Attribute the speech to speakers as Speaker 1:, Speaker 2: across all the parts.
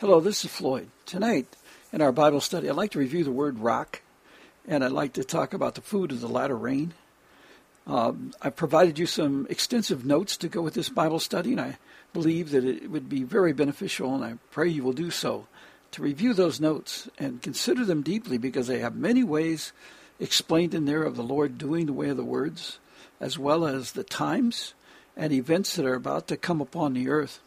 Speaker 1: Hello, this is Floyd. Tonight in our Bible study, I'd like to review the word rock, and I'd like to talk about the food of the latter rain. Um, I've provided you some extensive notes to go with this Bible study, and I believe that it would be very beneficial, and I pray you will do so, to review those notes and consider them deeply because they have many ways explained in there of the Lord doing the way of the words, as well as the times and events that are about to come upon the earth.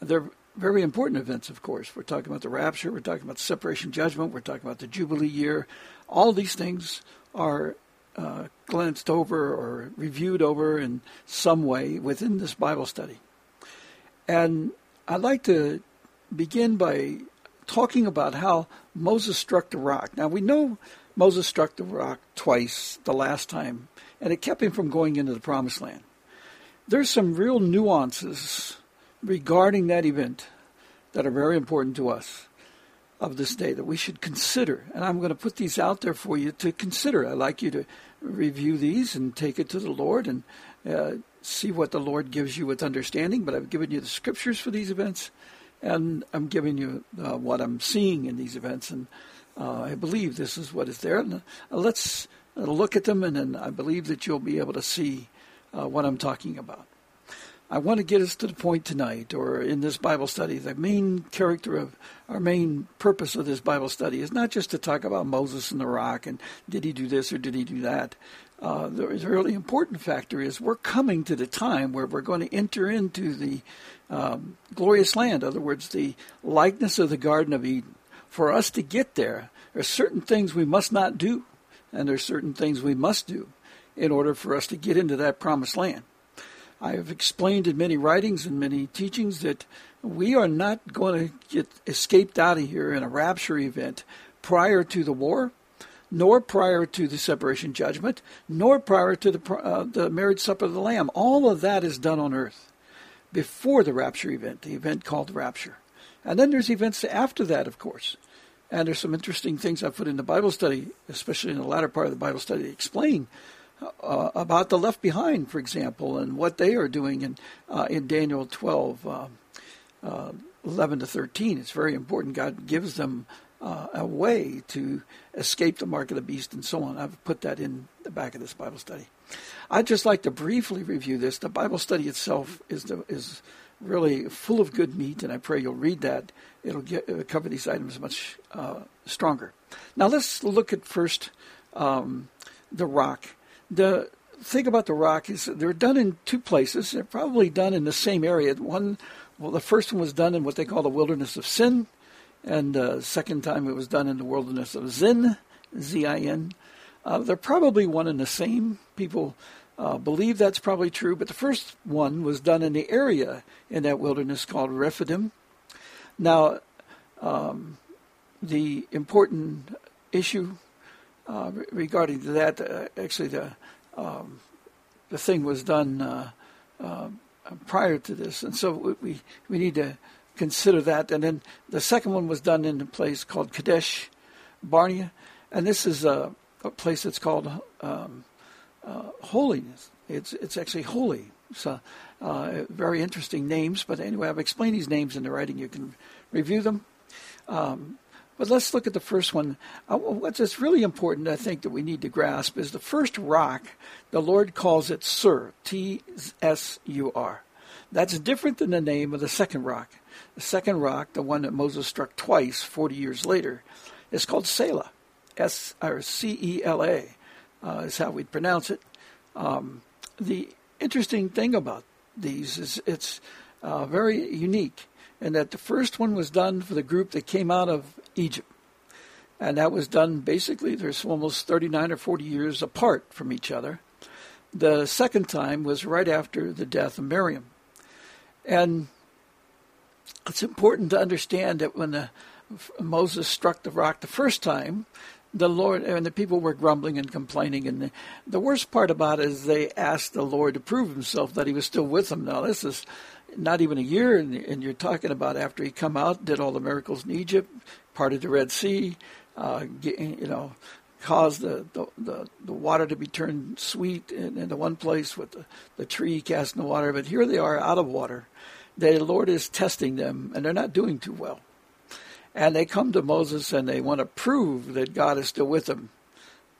Speaker 1: They're very important events, of course. We're talking about the rapture, we're talking about the separation judgment, we're talking about the Jubilee year. All these things are uh, glanced over or reviewed over in some way within this Bible study. And I'd like to begin by talking about how Moses struck the rock. Now, we know Moses struck the rock twice the last time, and it kept him from going into the promised land. There's some real nuances regarding that event that are very important to us of this day that we should consider. And I'm going to put these out there for you to consider. I'd like you to review these and take it to the Lord and uh, see what the Lord gives you with understanding. But I've given you the scriptures for these events, and I'm giving you uh, what I'm seeing in these events. And uh, I believe this is what is there. And, uh, let's look at them, and then I believe that you'll be able to see uh, what I'm talking about. I want to get us to the point tonight, or in this Bible study, the main character of our main purpose of this Bible study is not just to talk about Moses and the rock and did he do this or did he do that. Uh, the really important factor is we're coming to the time where we're going to enter into the um, glorious land. In other words, the likeness of the Garden of Eden. For us to get there, there are certain things we must not do, and there are certain things we must do in order for us to get into that promised land. I have explained in many writings and many teachings that we are not going to get escaped out of here in a rapture event prior to the war, nor prior to the separation judgment, nor prior to the, uh, the marriage supper of the Lamb. All of that is done on earth before the rapture event, the event called rapture. And then there's events after that, of course. And there's some interesting things I put in the Bible study, especially in the latter part of the Bible study, to explain uh, about the left behind, for example, and what they are doing in uh, in Daniel 12, uh, uh 11 to 13. It's very important. God gives them uh, a way to escape the mark of the beast and so on. I've put that in the back of this Bible study. I'd just like to briefly review this. The Bible study itself is the, is really full of good meat, and I pray you'll read that. It'll get, it'll cover these items much uh, stronger. Now let's look at first um, the rock the thing about the rock is they're done in two places. They're probably done in the same area. One, well, the first one was done in what they call the wilderness of Sin, and the uh, second time it was done in the wilderness of Zin, Z-I-N. Uh, they're probably one and the same. People uh, believe that's probably true, but the first one was done in the area in that wilderness called Rephidim. Now, um, the important issue uh, regarding that, uh, actually the um, the thing was done uh, uh, prior to this, and so we we need to consider that. And then the second one was done in a place called Kadesh Barnea, and this is a, a place that's called um, uh, holiness. It's it's actually holy. So uh, very interesting names, but anyway, I've explained these names in the writing. You can review them. Um, but let's look at the first one. Uh, what's really important, I think, that we need to grasp is the first rock, the Lord calls it Sur, T S U R. That's different than the name of the second rock. The second rock, the one that Moses struck twice 40 years later, is called Selah, S or C E L A, uh, is how we'd pronounce it. Um, the interesting thing about these is it's uh, very unique in that the first one was done for the group that came out of Egypt. And that was done basically, there's almost 39 or 40 years apart from each other. The second time was right after the death of Miriam. And it's important to understand that when the, Moses struck the rock the first time, the Lord and the people were grumbling and complaining. And the, the worst part about it is they asked the Lord to prove himself that he was still with them. Now, this is not even a year, and, you're talking about after he come out, did all the miracles in Egypt, parted the Red Sea, uh, you know, caused the, the, the, the, water to be turned sweet in, in the one place with the, the tree casting the water. But here they are out of water. The Lord is testing them, and they're not doing too well. And they come to Moses and they want to prove that God is still with them.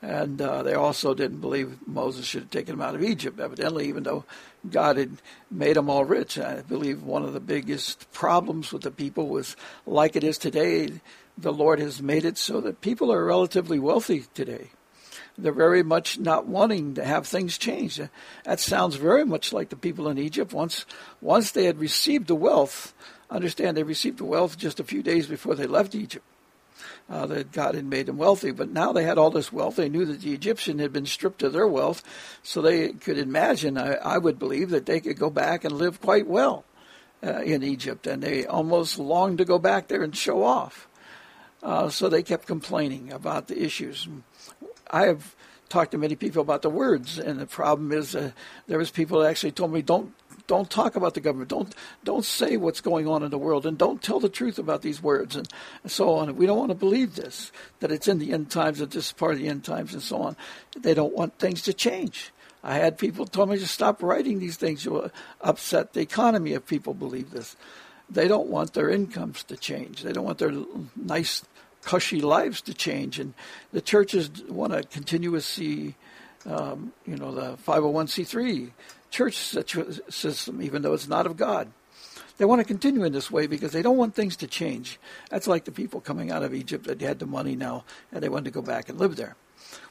Speaker 1: And uh, they also didn't believe Moses should have taken them out of Egypt, evidently, even though God had made them all rich. I believe one of the biggest problems with the people was like it is today. The Lord has made it so that people are relatively wealthy today. They're very much not wanting to have things change. That sounds very much like the people in Egypt. Once, once they had received the wealth, understand they received the wealth just a few days before they left Egypt uh, that God had made them wealthy. But now they had all this wealth. They knew that the Egyptian had been stripped of their wealth, so they could imagine, I, I would believe, that they could go back and live quite well uh, in Egypt. And they almost longed to go back there and show off. Uh, so they kept complaining about the issues. I have talked to many people about the words, and the problem is uh, there was people that actually told me, "Don't don't talk about the government. Don't don't say what's going on in the world, and don't tell the truth about these words, and, and so on. We don't want to believe this that it's in the end times, that this is part of the end times, and so on. They don't want things to change. I had people tell me to stop writing these things. You'll upset the economy if people believe this. They don't want their incomes to change. They don't want their nice, cushy lives to change. And the churches want to continue to see, um, you know, the 501c3 church system, even though it's not of God. They want to continue in this way because they don't want things to change. That's like the people coming out of Egypt that had the money now and they wanted to go back and live there.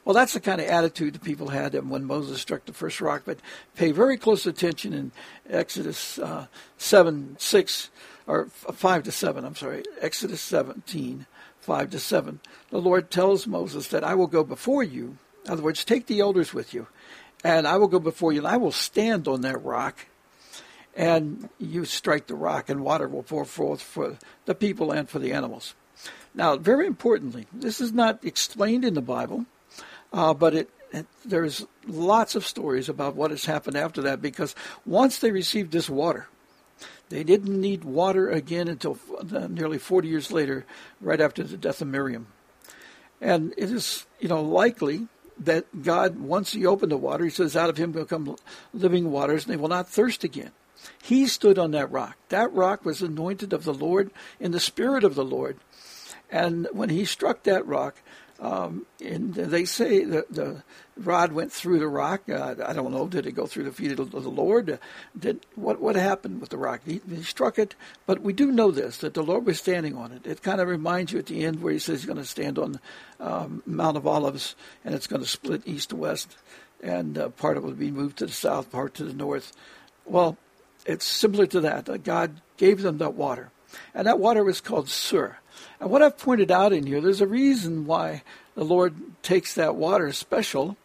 Speaker 1: Well, that's the kind of attitude the people had when Moses struck the first rock. But pay very close attention in Exodus uh, 7, 6, or 5 to 7, I'm sorry, Exodus 17, 5 to 7. The Lord tells Moses that I will go before you. In other words, take the elders with you and I will go before you, and I will stand on that rock, and you strike the rock, and water will pour forth for the people and for the animals. Now, very importantly, this is not explained in the Bible, uh, but it, it, there's lots of stories about what has happened after that because once they received this water, they didn't need water again until nearly 40 years later, right after the death of Miriam. And it is, you know, likely that God, once He opened the water, He says, out of Him will come living waters, and they will not thirst again. He stood on that rock. That rock was anointed of the Lord in the Spirit of the Lord. And when He struck that rock, um, and they say that the rod went through the rock. Uh, I don't know. Did it go through the feet of the Lord? Did what what happened with the rock? He, he, struck it, but we do know this that the Lord was standing on it. It kind of reminds you at the end where He says He's going to stand on um, Mount of Olives, and it's going to split east to west, and uh, part of it will be moved to the south, part to the north. Well, it's similar to that. God gave them that water, and that water was called Sur. And what I've pointed out in here, there's a reason why the Lord takes that water special.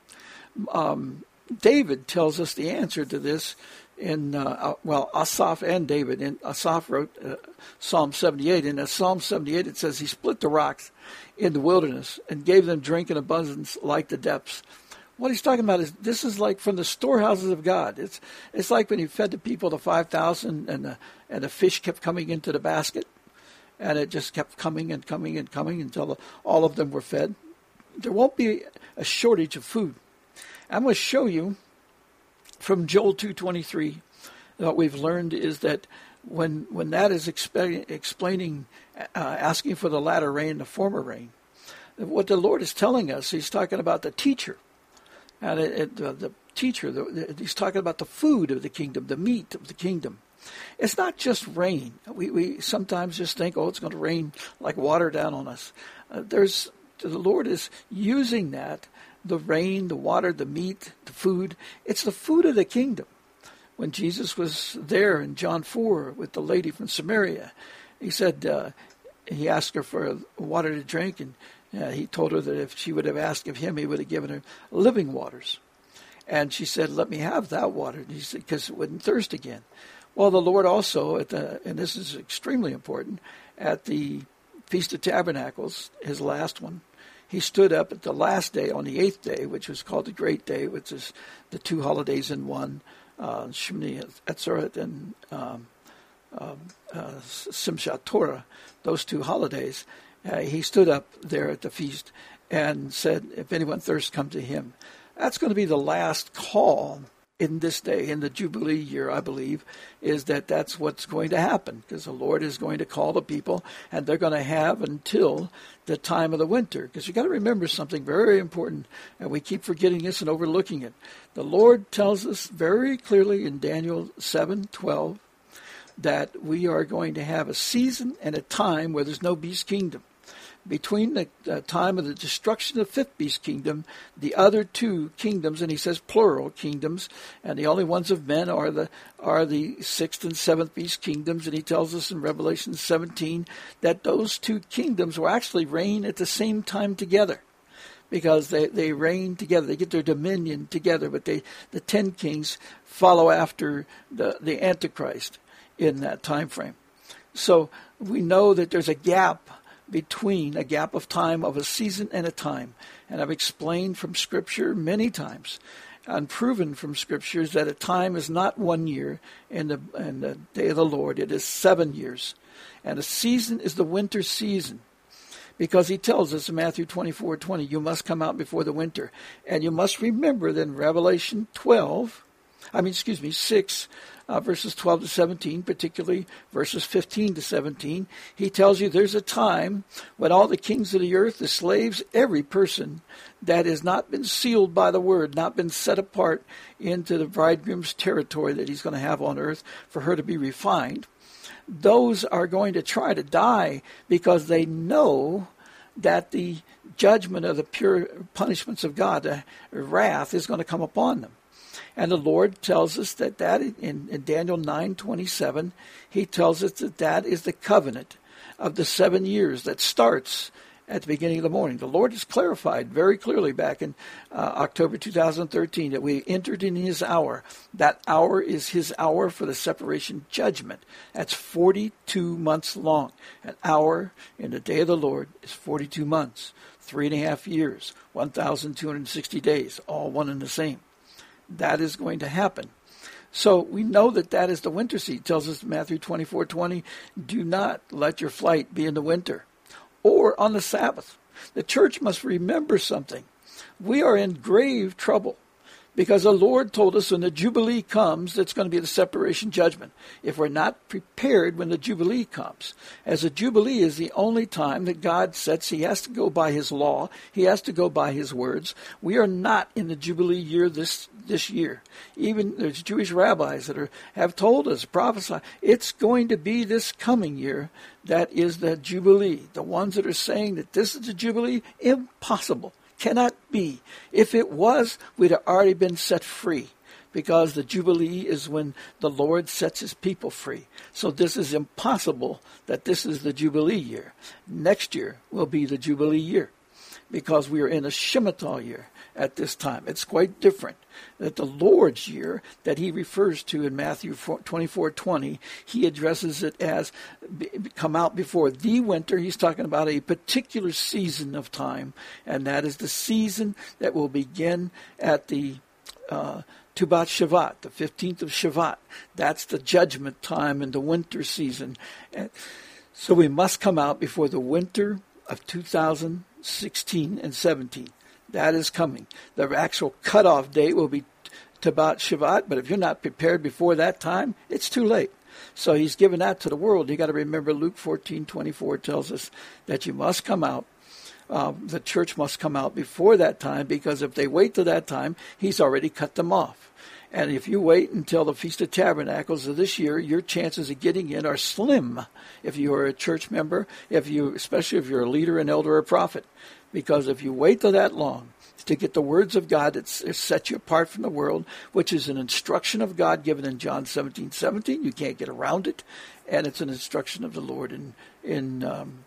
Speaker 1: Um, David tells us the answer to this in, uh, uh well, Asaph and David. And Asaph wrote uh, Psalm 78. And in Psalm 78, it says, He split the rocks in the wilderness and gave them drink in abundance like the depths. What he's talking about is this is like from the storehouses of God. It's it's like when he fed the people the five thousand and the and the fish kept coming into the basket and it just kept coming and coming and coming until all of them were fed. There won't be a shortage of food. I'm going to show you from Joel 2:23 what we've learned is that when when that is exp- explaining uh, asking for the latter rain the former rain what the Lord is telling us he's talking about the teacher and it, it, uh, the teacher he's talking about the food of the kingdom the meat of the kingdom it's not just rain. We, we sometimes just think, oh, it's going to rain like water down on us. Uh, there's the Lord is using that the rain, the water, the meat, the food. It's the food of the kingdom. When Jesus was there in John 4 with the lady from Samaria, he said, uh, he asked her for water to drink, and uh, he told her that if she would have asked of him, he would have given her living waters. And she said, Let me have that water. And he said, Because it wouldn't thirst again. Well, the Lord also, at the, and this is extremely important, at the Feast of Tabernacles, his last one, he stood up at the last day, on the eighth day, which was called the Great Day, which is the two holidays in one, uh, Shemini Atzeret and um, um, uh, Torah, those two holidays. Uh, he stood up there at the feast and said, If anyone thirsts, come to him. That's going to be the last call in this day, in the Jubilee year, I believe, is that that's what's going to happen because the Lord is going to call the people and they're going to have until the time of the winter. Because you've got to remember something very important, and we keep forgetting this and overlooking it. The Lord tells us very clearly in Daniel 7:12 that we are going to have a season and a time where there's no beast kingdom between the uh, time of the destruction of the fifth beast kingdom, the other two kingdoms, and he says plural kingdoms, and the only ones of men are the are the sixth and seventh beast kingdoms, and he tells us in Revelation 17 that those two kingdoms will actually reign at the same time together. Because they, they reign together, they get their dominion together, but they the ten kings follow after the, the Antichrist in that time frame. So we know that there's a gap between a gap of time of a season and a time. And I've explained from Scripture many times and proven from Scriptures that a time is not one year in the, in the day of the Lord, it is seven years. And a season is the winter season. Because he tells us in Matthew 24 20, you must come out before the winter. And you must remember that in Revelation 12, I mean, excuse me, 6, uh, verses 12 to 17, particularly verses 15 to 17, he tells you there's a time when all the kings of the earth, the slaves, every person that has not been sealed by the word, not been set apart into the bridegroom's territory that he's going to have on earth for her to be refined, those are going to try to die because they know that the judgment of the pure punishments of God, the wrath, is going to come upon them. And the Lord tells us that that in, in Daniel 9:27, he tells us that that is the covenant of the 7 years that starts at the beginning of the morning. The Lord has clarified very clearly back in uh, October 2013 that we entered in His hour. That hour is His hour for the separation judgment. That's 42 months long. An hour in the day of the Lord is 42 months, three and a half years, 1,260 days, all one and the same that is going to happen. So we know that that is the winter season. It tells us Matthew 24, 20, do not let your flight be in the winter or on the Sabbath. The church must remember something. We are in grave trouble because the Lord told us when the Jubilee comes, that's going to be the separation judgment. If we're not prepared when the Jubilee comes, as the Jubilee is the only time that God sets, He has to go by His law, He has to go by His words. We are not in the Jubilee year this this year. Even there's Jewish rabbis that are, have told us, prophesy, it's going to be this coming year that is the Jubilee. The ones that are saying that this is the Jubilee, impossible cannot be. If it was, we'd have already been set free because the Jubilee is when the Lord sets his people free. So this is impossible that this is the Jubilee year. Next year will be the Jubilee year because we are in a Shemitah year at this time. It's quite different. That the Lord's year that he refers to in Matthew 24 20, he addresses it as come out before the winter. He's talking about a particular season of time, and that is the season that will begin at the uh, Tu B'Shavat, Shavat, the 15th of Shavat. That's the judgment time in the winter season. And so we must come out before the winter of 2016 and 17. That is coming. The actual cutoff date will be Tabat Shavat, but if you're not prepared before that time, it's too late. So he's given that to the world. You got to remember Luke 14:24 tells us that you must come out. Uh, the church must come out before that time because if they wait till that time, he's already cut them off. And if you wait until the Feast of Tabernacles of this year, your chances of getting in are slim. If you are a church member, if you, especially if you're a leader, an elder, or a prophet, because if you wait till that long to get the words of God that set you apart from the world, which is an instruction of God given in John 17, 17, you can't get around it, and it's an instruction of the Lord in in um,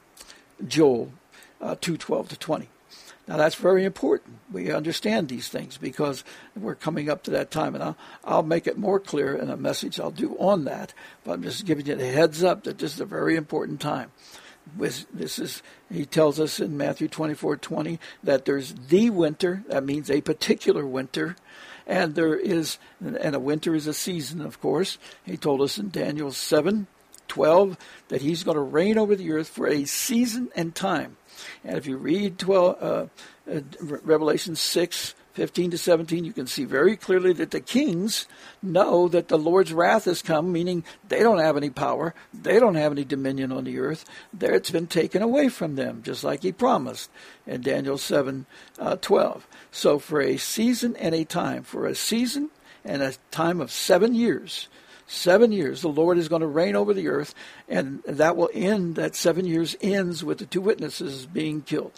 Speaker 1: Joel uh, 2, 12 to 20. Now that's very important. We understand these things because we're coming up to that time, and I'll, I'll make it more clear in a message I'll do on that. But I'm just giving you the heads up that this is a very important time this is he tells us in Matthew 24:20 that there's the winter that means a particular winter and there is and a winter is a season of course. He told us in Daniel 7:12 that he's going to reign over the earth for a season and time. And if you read 12 uh, uh, Revelation 6 15 to 17, you can see very clearly that the kings know that the Lord's wrath has come, meaning they don't have any power, they don't have any dominion on the earth. There, it's been taken away from them, just like he promised in Daniel 7 uh, 12. So, for a season and a time, for a season and a time of seven years, seven years the lord is going to reign over the earth and that will end that seven years ends with the two witnesses being killed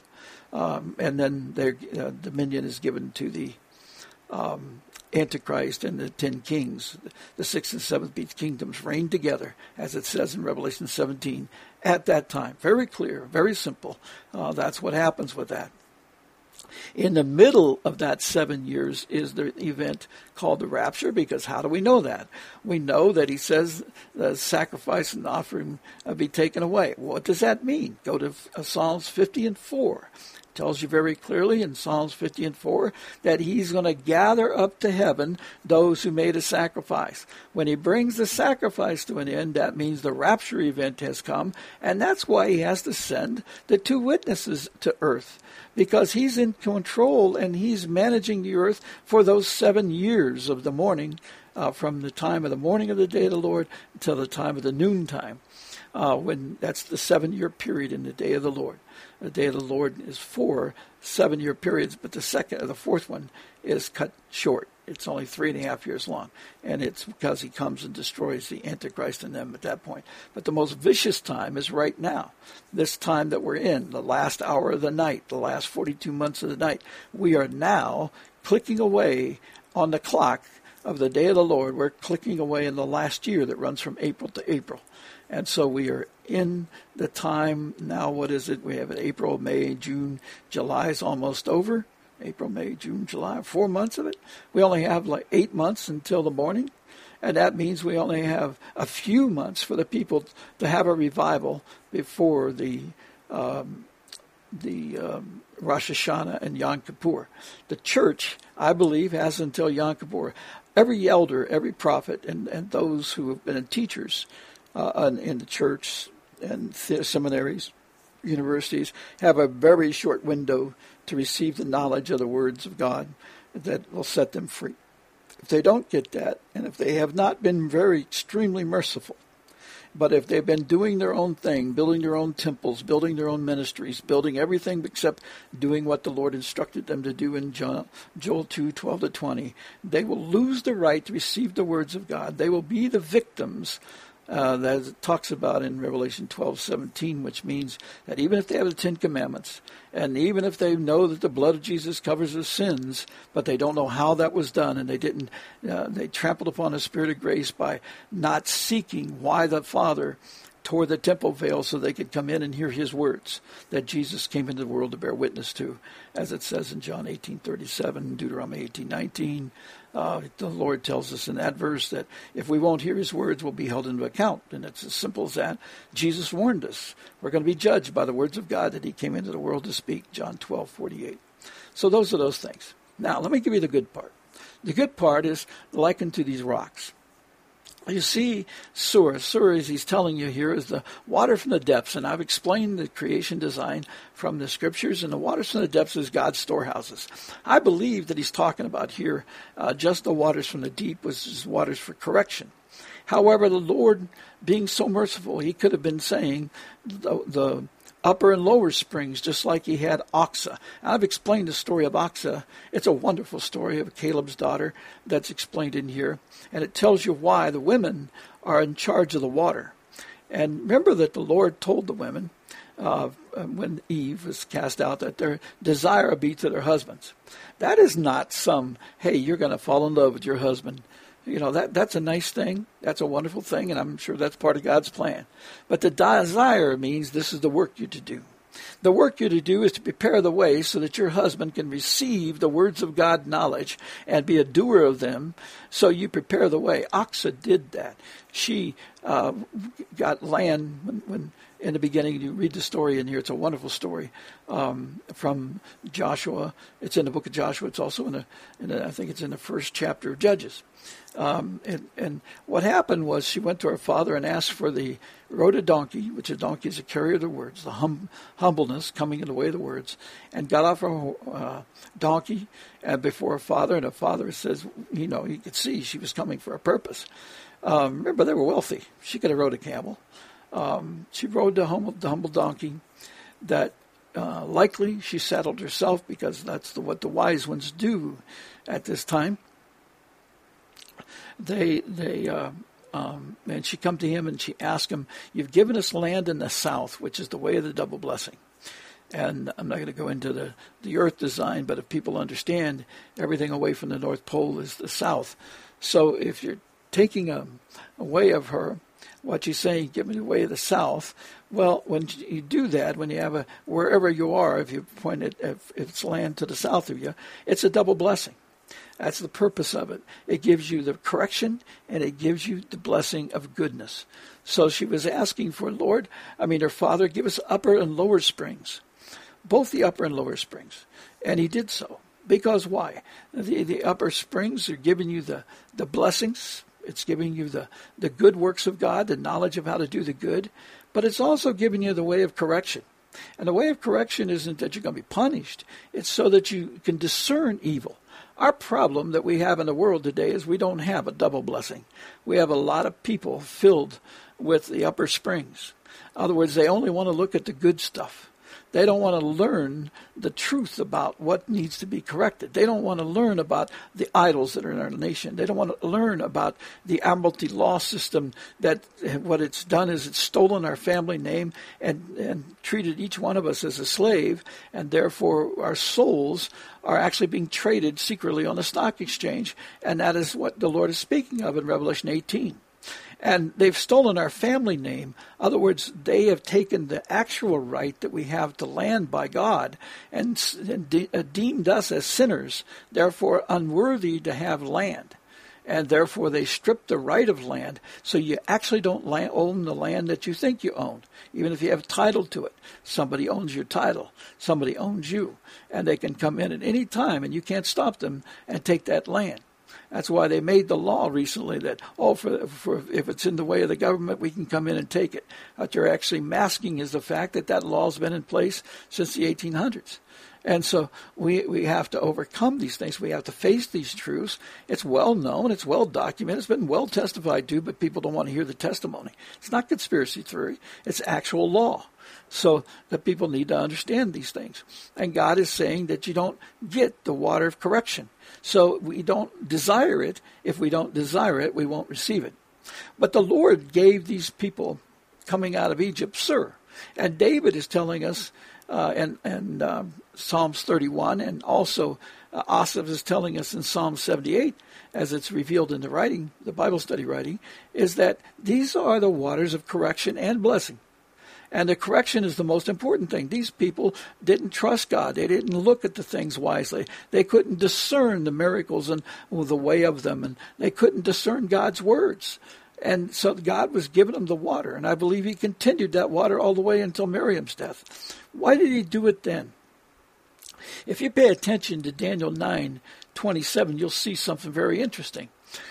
Speaker 1: um, and then their uh, dominion is given to the um, Antichrist and the ten kings. The sixth and seventh beast kingdoms reign together, as it says in Revelation 17, at that time. Very clear, very simple. Uh, that's what happens with that. In the middle of that seven years is the event called the rapture, because how do we know that? We know that he says the sacrifice and offering be taken away. What does that mean? Go to uh, Psalms 50 and 4 tells you very clearly in Psalms 50 and 4 that he's going to gather up to heaven those who made a sacrifice. When he brings the sacrifice to an end, that means the rapture event has come, and that's why he has to send the two witnesses to earth because he's in control and he's managing the earth for those seven years of the morning, uh, from the time of the morning of the day of the Lord until the time of the noontime. Uh, when that's the seven year period in the day of the Lord the day of the Lord is four seven year periods, but the second or the fourth one is cut short. It's only three and a half years long, and it's because he comes and destroys the Antichrist in them at that point. But the most vicious time is right now, this time that we're in, the last hour of the night, the last 42 months of the night. We are now clicking away on the clock of the day of the Lord. We're clicking away in the last year that runs from April to April. And so we are in the time now. What is it? We have it April, May, June, July is almost over. April, May, June, July, four months of it. We only have like eight months until the morning. And that means we only have a few months for the people to have a revival before the um, the um, Rosh Hashanah and Yom Kippur. The church, I believe, has until Yom Kippur. Every elder, every prophet, and, and those who have been teachers uh, in the church and seminaries, universities have a very short window to receive the knowledge of the words of God that will set them free. If they don't get that, and if they have not been very extremely merciful, but if they've been doing their own thing, building their own temples, building their own ministries, building everything except doing what the Lord instructed them to do in Joel 2, 12 to 20, they will lose the right to receive the words of God. They will be the victims uh, that it talks about in Revelation 12:17, which means that even if they have the Ten Commandments, and even if they know that the blood of Jesus covers their sins, but they don't know how that was done, and they didn't, uh, they trampled upon the Spirit of grace by not seeking why the Father tore the temple veil so they could come in and hear his words that Jesus came into the world to bear witness to, as it says in John 18:37, Deuteronomy 18:19. Uh, the Lord tells us in that verse that if we won't hear his words, we'll be held into account. And it's as simple as that. Jesus warned us. We're going to be judged by the words of God that he came into the world to speak, John 12:48. So those are those things. Now, let me give you the good part. The good part is likened to these rocks. You see, Sur, Sur, as he's telling you here, is the water from the depths. And I've explained the creation design from the scriptures, and the waters from the depths is God's storehouses. I believe that he's talking about here uh, just the waters from the deep was waters for correction. However, the Lord, being so merciful, he could have been saying the, the upper and lower springs, just like he had Achsah. I've explained the story of Achsah. It's a wonderful story of Caleb's daughter that's explained in here, and it tells you why the women are in charge of the water. And remember that the Lord told the women uh, when Eve was cast out that their desire be to their husbands. That is not some, hey, you're going to fall in love with your husband you know that that's a nice thing that's a wonderful thing and i'm sure that's part of god's plan but the desire means this is the work you're to do the work you're to do is to prepare the way so that your husband can receive the words of God knowledge and be a doer of them. So you prepare the way. Achsah did that. she uh, got land when, when in the beginning. You read the story in here; it's a wonderful story um, from Joshua. It's in the book of Joshua. It's also in the, in the I think it's in the first chapter of Judges. Um, and, and, what happened was she went to her father and asked for the rode a donkey, which a donkey is a carrier of the words, the hum, humbleness coming in the way of the words, and got off her uh, donkey and before her father. And her father says, you know, he could see she was coming for a purpose. Um, remember, they were wealthy. She could have rode a camel. Um, she rode the humble, the humble donkey that uh, likely she saddled herself because that's the, what the wise ones do at this time they they uh, um, and she come to him and she asked him, "You've given us land in the south, which is the way of the double blessing." And I'm not going to go into the, the earth design, but if people understand, everything away from the North Pole is the south. So if you're taking a, away of her, what she's saying, give me away of the south. Well, when you do that, when you have a wherever you are, if you point it, if it's land to the south of you, it's a double blessing. That's the purpose of it. It gives you the correction and it gives you the blessing of goodness. So she was asking for, Lord, I mean, her father, give us upper and lower springs, both the upper and lower springs. And he did so. Because why? The, the upper springs are giving you the, the blessings, it's giving you the, the good works of God, the knowledge of how to do the good, but it's also giving you the way of correction. And the way of correction isn't that you're going to be punished, it's so that you can discern evil. Our problem that we have in the world today is we don't have a double blessing. We have a lot of people filled with the upper springs. In other words, they only want to look at the good stuff. They don't want to learn the truth about what needs to be corrected. They don't want to learn about the idols that are in our nation. They don't want to learn about the Admiralty law system that what it's done is it's stolen our family name and, and treated each one of us as a slave, and therefore our souls are actually being traded secretly on the stock exchange. And that is what the Lord is speaking of in Revelation 18. And they've stolen our family name. In other words, they have taken the actual right that we have to land by God and, de- uh, deemed us as sinners, therefore unworthy to have land. And therefore, they strip the right of land, so you actually don't land, own the land that you think you own, even if you have title to it. Somebody owns your title, somebody owns you, and they can come in at any time, and you can't stop them and take that land. That's why they made the law recently that oh, for, for if it's in the way of the government, we can come in and take it. What you're actually masking is the fact that that law's been in place since the 1800s. And so we, we have to overcome these things. We have to face these truths. It's well known, it's well documented, it's been well testified to, but people don't want to hear the testimony. It's not conspiracy theory, it's actual law. So the people need to understand these things. And God is saying that you don't get the water of correction. So we don't desire it. If we don't desire it, we won't receive it. But the Lord gave these people coming out of Egypt, Sur. And David is telling us, uh, and, and um, Psalms 31, and also uh, Asaph is telling us in Psalm 78, as it's revealed in the writing, the Bible study writing, is that these are the waters of correction and blessing. And the correction is the most important thing. These people didn't trust God. They didn't look at the things wisely. They couldn't discern the miracles and well, the way of them, and they couldn't discern God's words. And so God was giving them the water, and I believe He continued that water all the way until Miriam's death. Why did He do it then? If you pay attention to Daniel 9 27, you'll see something very interesting.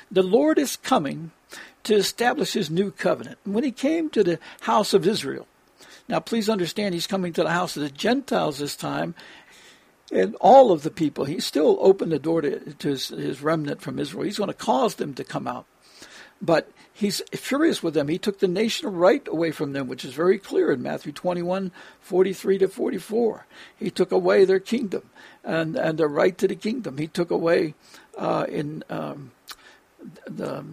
Speaker 1: The Lord is coming to establish his new covenant. When he came to the house of Israel, now, please understand, he's coming to the house of the Gentiles this time, and all of the people. He still opened the door to, to his, his remnant from Israel. He's going to cause them to come out. But he's furious with them. He took the nation right away from them, which is very clear in Matthew 21, 43 to 44. He took away their kingdom and, and their right to the kingdom. He took away uh, in um, the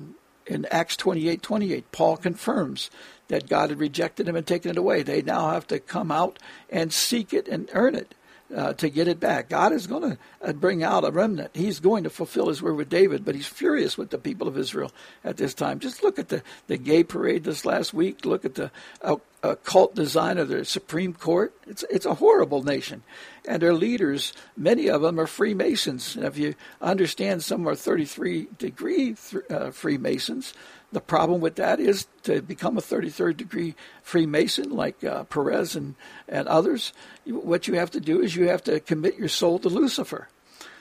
Speaker 1: in Acts 28, 28, Paul confirms that God had rejected him and taken it away. They now have to come out and seek it and earn it. Uh, to get it back. God is going to uh, bring out a remnant. He's going to fulfill his word with David, but he's furious with the people of Israel at this time. Just look at the, the gay parade this last week. Look at the a cult design of the Supreme Court. It's it's a horrible nation, and their leaders, many of them are Freemasons. And if you understand, some are 33 degree uh, Freemasons. The problem with that is to become a 33rd degree Freemason, like uh, Peres and, and others, what you have to do is you have to commit your soul to Lucifer.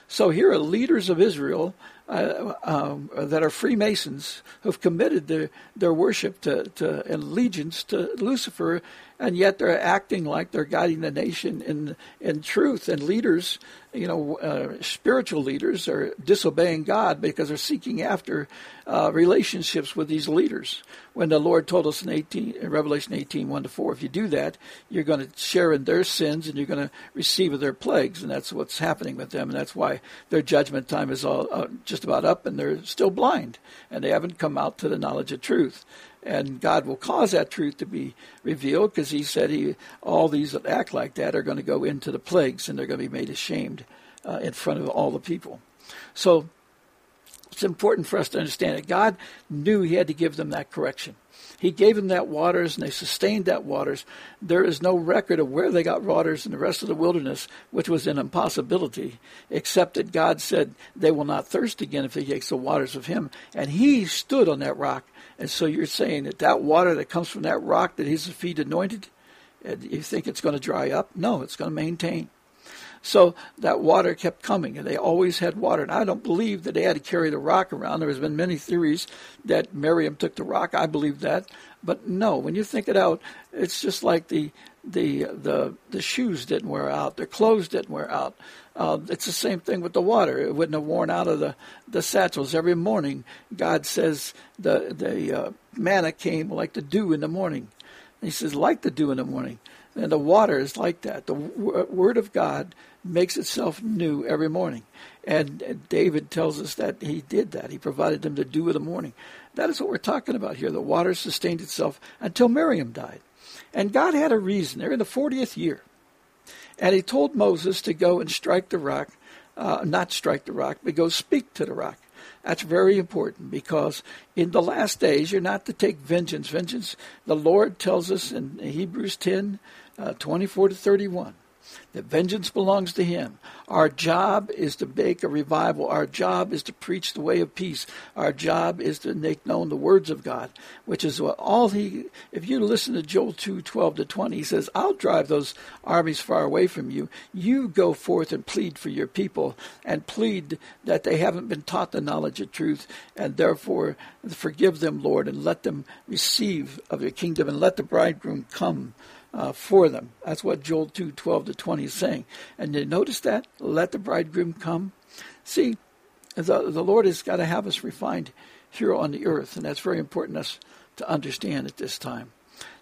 Speaker 1: So here are leaders of Israel uh, um, that are Freemasons who've committed their, their worship to, to and allegiance to Lucifer, and yet they're acting like they're guiding the nation in in truth. And leaders, you know, uh, spiritual leaders are disobeying God because they're seeking after uh, relationships with these leaders. When the Lord told us in 18, in Revelation 18, 1 to 4, if you do that, you're going to share in their sins and you're going to receive their plagues. And that's what's happening with them. And that's why their judgment time is all uh, just about up and they're still blind and they haven't come out to the knowledge of truth and God will cause that truth to be revealed because He said He all these that act like that are going to go into the plagues and they're going to be made ashamed uh, in front of all the people. So it's important for us to understand that God knew He had to give them that correction. He gave them that waters and they sustained that waters. There is no record of where they got waters in the rest of the wilderness, which was an impossibility, except that God said they will not thirst again if they take the waters of Him. And He stood on that rock and so you're saying that that water that comes from that rock that his feet anointed, you think it's going to dry up? No, it's going to maintain. So that water kept coming, and they always had water. And I don't believe that they had to carry the rock around. There has been many theories that Miriam took the rock. I believe that, but no. When you think it out, it's just like the the the the shoes didn't wear out, their clothes didn't wear out. Uh, it's the same thing with the water; it wouldn't have worn out of the the satchels. Every morning, God says the the uh, manna came like the dew in the morning. And he says like the dew in the morning, and the water is like that. The word of God makes itself new every morning, and David tells us that he did that. He provided them the dew of the morning. That is what we're talking about here. The water sustained itself until Miriam died. And God had a reason. They're in the 40th year. And he told Moses to go and strike the rock, uh, not strike the rock, but go speak to the rock. That's very important because in the last days, you're not to take vengeance. Vengeance, the Lord tells us in Hebrews 10 uh, 24 to 31 that vengeance belongs to him. Our job is to make a revival. Our job is to preach the way of peace. Our job is to make known the words of God, which is what all he, if you listen to Joel 2, 12 to 20, he says, I'll drive those armies far away from you. You go forth and plead for your people and plead that they haven't been taught the knowledge of truth and therefore forgive them, Lord, and let them receive of your kingdom and let the bridegroom come uh, for them. That's what Joel 2 12 to 20 is saying. And you notice that? Let the bridegroom come. See, the, the Lord has got to have us refined here on the earth, and that's very important us to understand at this time.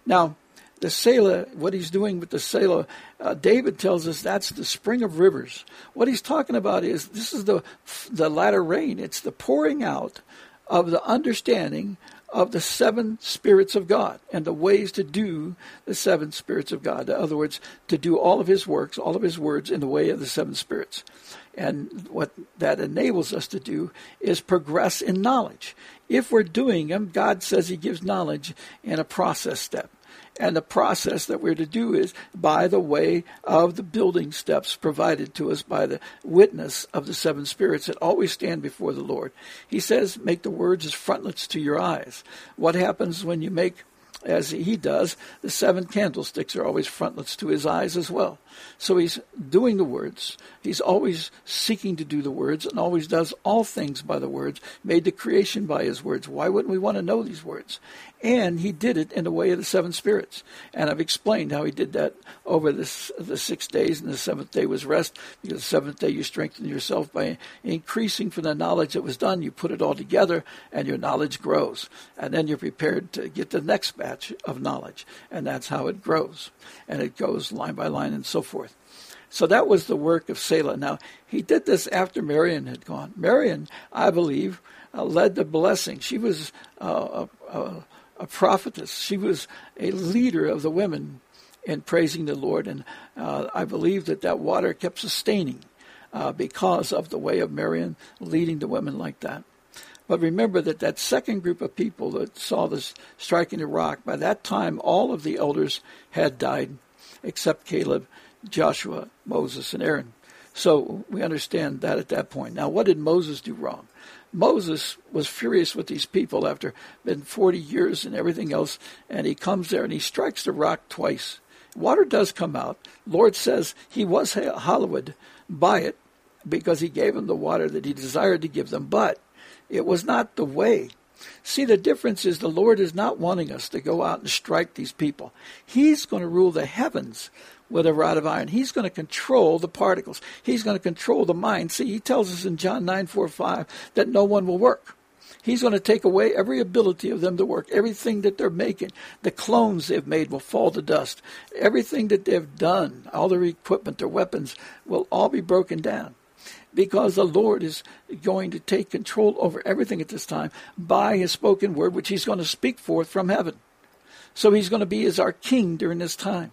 Speaker 1: Now, the Selah, what he's doing with the Selah, uh, David tells us that's the spring of rivers. What he's talking about is this is the the latter rain. It's the pouring out of the understanding of the seven spirits of God and the ways to do the seven spirits of God. In other words, to do all of his works, all of his words in the way of the seven spirits. And what that enables us to do is progress in knowledge. If we're doing them, God says he gives knowledge in a process step. And the process that we're to do is by the way of the building steps provided to us by the witness of the seven spirits that always stand before the Lord. He says, make the words as frontlets to your eyes. What happens when you make as he does, the seven candlesticks are always frontlets to his eyes as well. So he's doing the words. He's always seeking to do the words and always does all things by the words, made the creation by his words. Why wouldn't we want to know these words? And he did it in the way of the seven spirits. And I've explained how he did that over the six days, and the seventh day was rest, because the seventh day you strengthen yourself by increasing from the knowledge that was done. You put it all together, and your knowledge grows. And then you're prepared to get the next batch of knowledge. And that's how it grows. And it goes line by line and so forth. So that was the work of Selah. Now, he did this after Marion had gone. Marion, I believe, uh, led the blessing. She was uh, a, a, prophetess. She was a leader of the women in praising the Lord, and uh, I believe that that water kept sustaining uh, because of the way of Marion leading the women like that. But remember that that second group of people that saw this striking the rock, by that time all of the elders had died except Caleb, Joshua, Moses, and Aaron. So we understand that at that point. Now, what did Moses do wrong? Moses was furious with these people after been 40 years and everything else, and he comes there and he strikes the rock twice. Water does come out. Lord says he was hallowed by it because he gave them the water that he desired to give them, but it was not the way. See, the difference is the Lord is not wanting us to go out and strike these people. He's going to rule the heavens with a rod of iron. He's going to control the particles. He's going to control the mind. See, he tells us in John 9, 4, 5 that no one will work. He's going to take away every ability of them to work. Everything that they're making, the clones they've made will fall to dust. Everything that they've done, all their equipment, their weapons, will all be broken down. Because the Lord is going to take control over everything at this time by his spoken word, which he's going to speak forth from heaven. So he's going to be as our king during this time.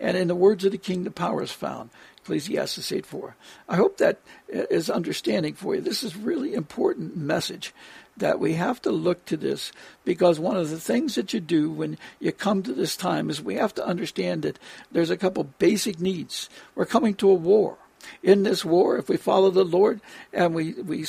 Speaker 1: And in the words of the king, the power is found. Ecclesiastes 8.4. I hope that uh, is understanding for you. This is really important message that we have to look to this because one of the things that you do when you come to this time is we have to understand that there's a couple basic needs. We're coming to a war in this war, if we follow the Lord and we, we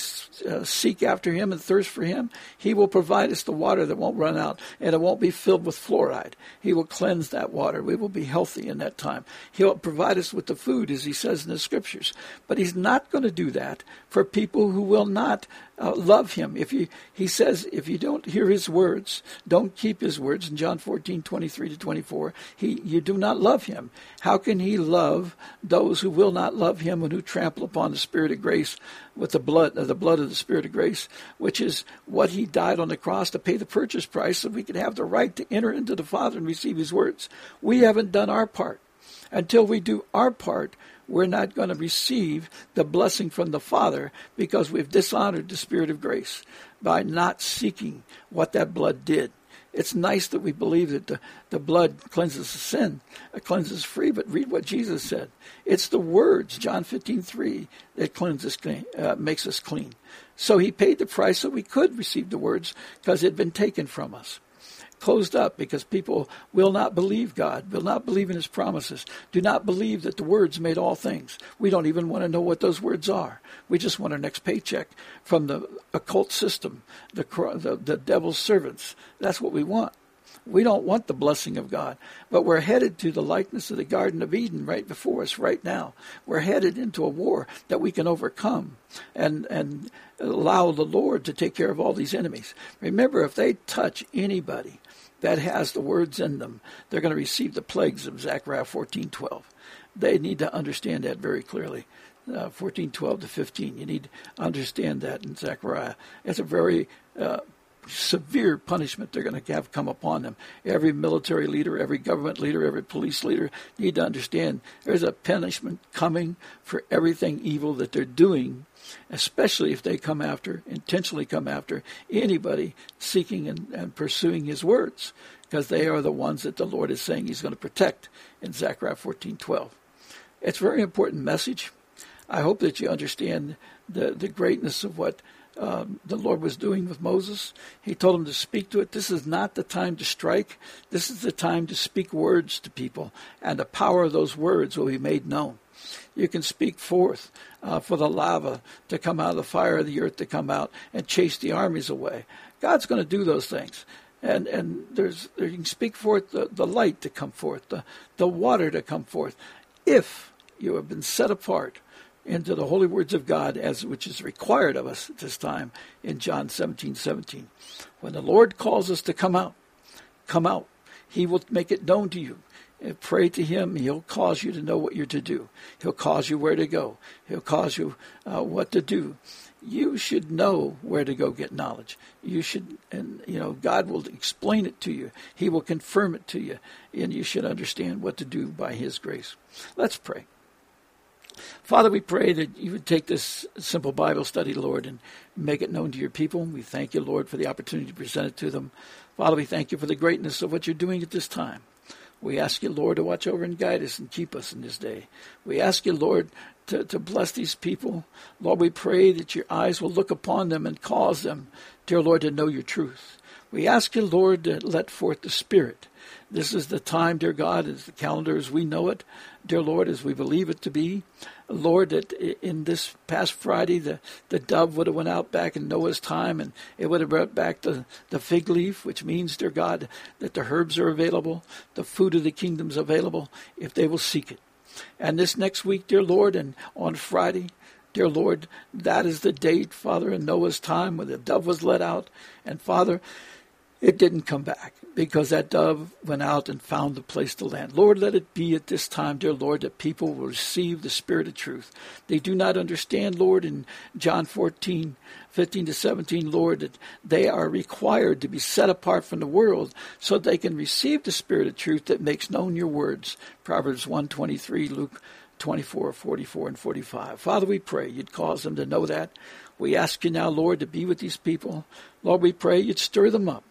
Speaker 1: uh, seek after Him and thirst for Him, He will provide us the water that won't run out and it won't be filled with fluoride. He will cleanse that water. We will be healthy in that time. He'll provide us with the food, as He says in the Scriptures. But He's not going to do that for people who will not uh, love him. If you, he says, if you don't hear his words, don't keep his words. In John 14, 23 to 24, he, you do not love him. How can he love those who will not love him and who trample upon the Spirit of grace with the blood, uh, the blood of the Spirit of grace, which is what he died on the cross to pay the purchase price so we could have the right to enter into the Father and receive his words. We haven't done our part. Until we do our part, we're not going to receive the blessing from the Father because we've dishonored the Spirit of grace by not seeking what that blood did. It's nice that we believe that the, the blood cleanses sin, cleanses free, but read what Jesus said. It's the words, John 15, 3, that cleanses uh, makes us clean. So he paid the price so we could receive the words because it had been taken from us closed up because people will not believe God, will not believe in His promises, do not believe that the words made all things. We don't even want to know what those words are. We just want our next paycheck from the occult system, the, the, the devil's servants. That's what we want. We don't want the blessing of God, but we're headed to the likeness of the Garden of Eden right before us right now. We're headed into a war that we can overcome and, and allow the Lord to take care of all these enemies. Remember, if they touch anybody, that has the words in them, they're going to receive the plagues of Zechariah 14:12. They need to understand that very clearly. Uh, 14:12 to 15. You need to understand that in Zechariah. It's a very uh, severe punishment they're going to have come upon them. Every military leader, every government leader, every police leader need to understand there's a punishment coming for everything evil that they're doing, especially if they come after, intentionally come after anybody seeking and, and pursuing his words, because they are the ones that the Lord is saying he's going to protect in Zechariah 14:12. It's a very important message. I hope that you understand the, the greatness of what um, the Lord was doing with Moses. He told him to speak to it. This is not the time to strike. This is the time to speak words to people, and the power of those words will be made known. You can speak forth uh, for the lava to come out, of the fire of the earth to come out, and chase the armies away. God's going to do those things. And, and there's, you can speak forth the, the light to come forth, the, the water to come forth, if you have been set apart into the holy words of God as which is required of us at this time in John 17, 17. When the Lord calls us to come out, come out. He will make it known to you. And pray to Him. He'll cause you to know what you're to do. He'll cause you where to go. He'll cause you uh, what to do. You should know where to go get knowledge. You should, and you know, God will explain it to you. He will confirm it to you, and you should understand what to do by His grace. Let's pray. Father, we pray that you would take this simple Bible study, Lord, and make it known to your people. We thank you, Lord, for the opportunity to present it to them. Father, we thank you for the greatness of what you're doing at this time. We ask you, Lord, to watch over and guide us and keep us in this day. We ask you, Lord, to, to bless these people. Lord, we pray that your eyes will look upon them and cause them dear Lord, to know your truth. We ask you, Lord, to let forth the Spirit. This is the time, dear God, as the calendar as we know it, dear Lord, as we believe it to be. Lord, that in this past Friday, the, the dove would have went out back in Noah's time, and it would have brought back the, the fig leaf, which means, dear God, that the herbs are available, the food of the kingdom is available, if they will seek it. And this next week, dear Lord, and on Friday, dear Lord, that is the date, Father, in Noah's time when the dove was let out. And Father, it didn't come back because that dove went out and found the place to land. Lord, let it be at this time, dear Lord, that people will receive the spirit of truth. They do not understand, Lord, in John 14, 15 to 17, Lord, that they are required to be set apart from the world so they can receive the spirit of truth that makes known your words. Proverbs 123, Luke 24, 44, and 45. Father, we pray you'd cause them to know that. We ask you now, Lord, to be with these people. Lord, we pray you'd stir them up.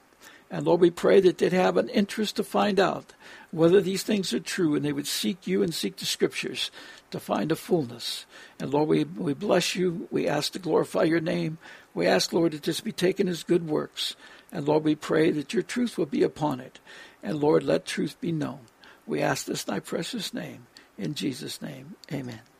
Speaker 1: And Lord, we pray that they'd have an interest to find out whether these things are true and they would seek you and seek the scriptures to find a fullness. And Lord, we, we bless you. We ask to glorify your name. We ask, Lord, that this be taken as good works. And Lord, we pray that your truth will be upon it. And Lord, let truth be known. We ask this in thy precious name. In Jesus' name, amen.